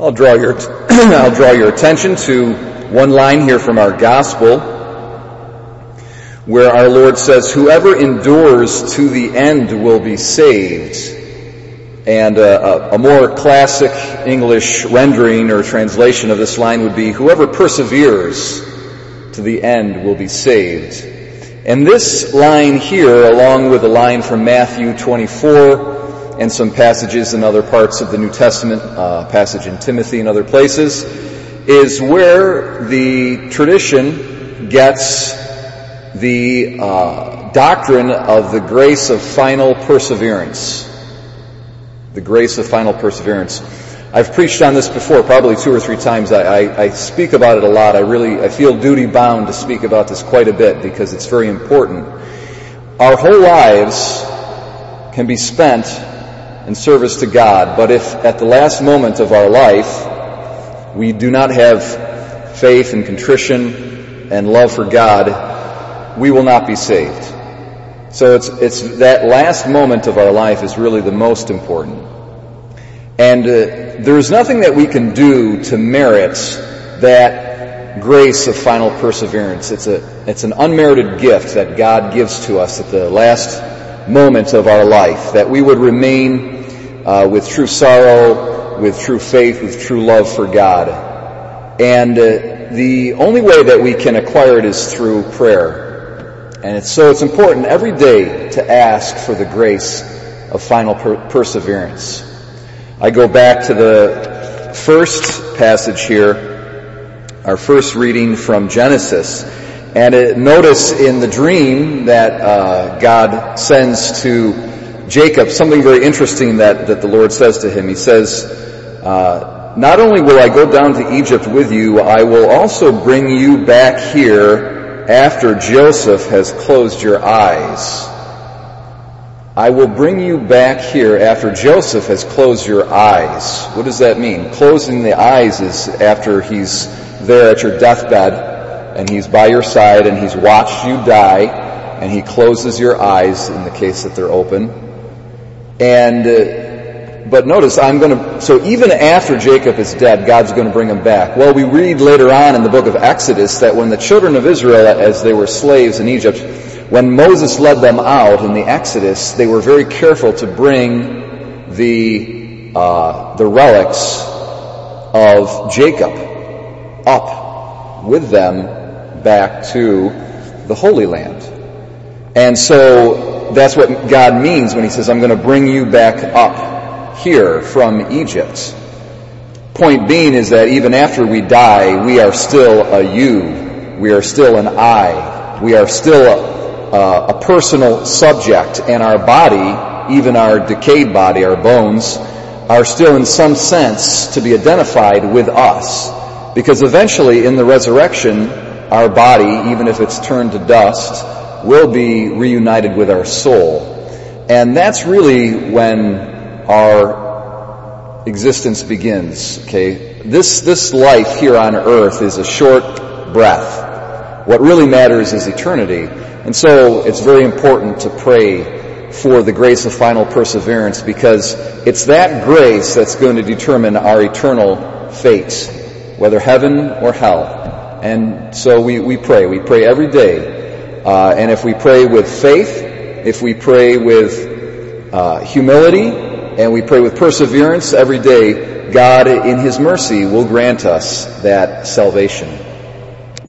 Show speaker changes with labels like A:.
A: I'll draw your, I'll draw your attention to one line here from our gospel where our Lord says, whoever endures to the end will be saved. And uh, a, a, more classic English rendering or translation of this line would be, whoever perseveres to the end will be saved. And this line here, along with a line from Matthew 24 and some passages in other parts of the New Testament, uh, passage in Timothy and other places, is where the tradition gets the uh, doctrine of the grace of final perseverance. The grace of final perseverance. I've preached on this before, probably two or three times. I, I, I, speak about it a lot. I really, I feel duty bound to speak about this quite a bit because it's very important. Our whole lives can be spent in service to God, but if at the last moment of our life we do not have faith and contrition and love for God, we will not be saved. So it's, it's that last moment of our life is really the most important. And uh, there is nothing that we can do to merit that grace of final perseverance. It's a, it's an unmerited gift that God gives to us at the last moment of our life, that we would remain uh, with true sorrow, with true faith, with true love for God. And uh, the only way that we can acquire it is through prayer. And it's, so it's important every day to ask for the grace of final per- perseverance. I go back to the first passage here, our first reading from Genesis. And it, notice in the dream that uh, God sends to Jacob something very interesting that, that the Lord says to him. He says, uh, not only will I go down to Egypt with you, I will also bring you back here after Joseph has closed your eyes. I will bring you back here after Joseph has closed your eyes. What does that mean? Closing the eyes is after he's there at your deathbed and he's by your side and he's watched you die and he closes your eyes in the case that they're open. And, uh, but notice I'm going to, so even after Jacob is dead, God's going to bring him back. Well, we read later on in the book of Exodus that when the children of Israel, as they were slaves in Egypt, when Moses led them out in the Exodus, they were very careful to bring the, uh, the relics of Jacob up with them back to the Holy Land. And so that's what God means when he says, I'm going to bring you back up here from Egypt. Point being is that even after we die, we are still a you. We are still an I. We are still uh, a personal subject, and our body, even our decayed body, our bones, are still in some sense to be identified with us. Because eventually in the resurrection, our body, even if it's turned to dust, will be reunited with our soul. And that's really when our existence begins, okay? This, this life here on earth is a short breath. What really matters is eternity. And so it's very important to pray for the grace of final perseverance because it's that grace that's going to determine our eternal fate, whether heaven or hell. And so we, we pray. We pray every day. Uh, and if we pray with faith, if we pray with uh, humility, and we pray with perseverance every day, God in His mercy will grant us that salvation.